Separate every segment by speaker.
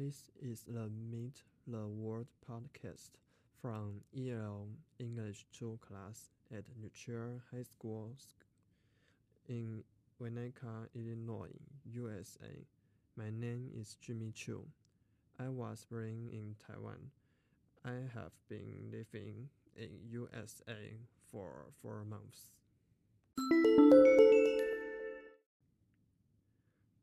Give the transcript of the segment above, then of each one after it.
Speaker 1: This is the Meet the World podcast from EL English 2 class at New Trier High School in Winnetka, Illinois, USA. My name is Jimmy Chu. I was born in Taiwan. I have been living in USA for four months.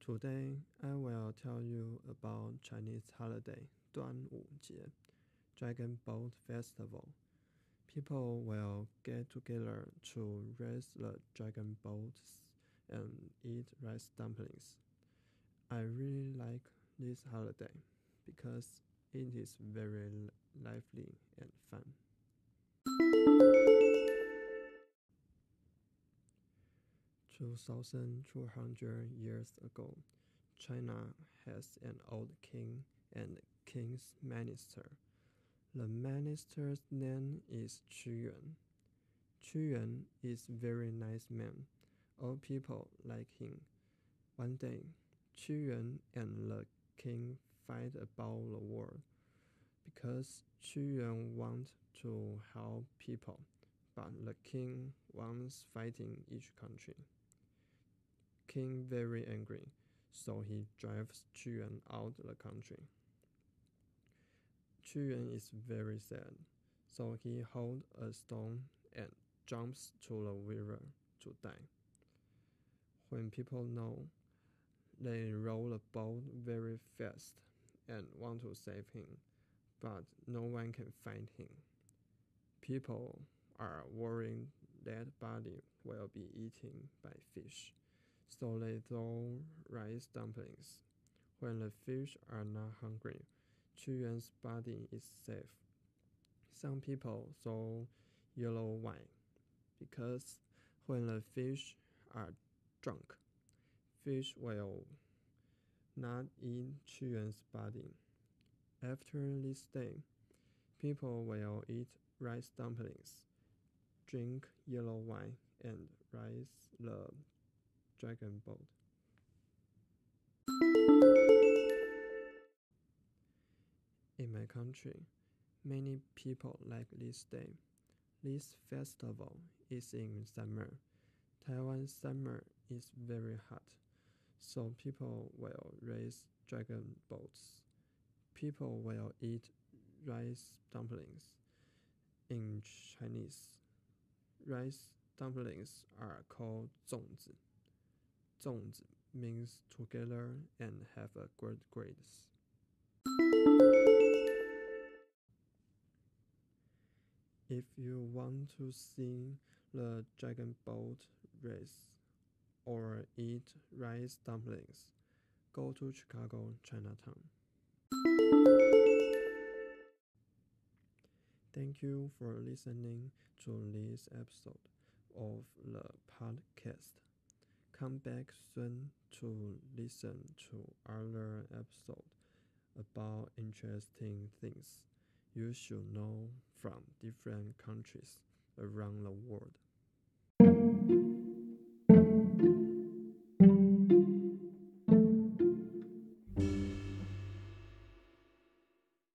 Speaker 1: Today, I will tell you about Chinese holiday, Duan Wu Jie, Dragon Boat Festival. People will get together to raise the dragon boats and eat rice dumplings. I really like this holiday because it is very lively and fun. Two thousand two hundred years ago, China has an old king and king's minister. The minister's name is Qu Yuan. Qu Yuan is very nice man. All people like him. One day, Qu Yuan and the king fight about the war because Qu Yuan wants to help people, but the king wants fighting each country king very angry, so he drives Qu Yuan out of the country. Qu Yuan is very sad, so he holds a stone and jumps to the river to die. When people know, they row the boat very fast and want to save him, but no one can find him. People are worried that body will be eaten by fish so they throw rice dumplings. When the fish are not hungry, Yuan's body is safe. Some people throw yellow wine because when the fish are drunk, fish will not eat Yuan's body. After this day, people will eat rice dumplings, drink yellow wine, and rise the dragon boat. In my country, many people like this day. This festival is in summer. Taiwan summer is very hot, so people will raise dragon boats. People will eat rice dumplings. In Chinese, rice dumplings are called 粽 Zongs means together and have a good grades. If you want to sing the dragon boat race or eat rice dumplings, go to Chicago Chinatown. Thank you for listening to this episode of the podcast. Come back soon to listen to other episodes about interesting things you should know from different countries around the world.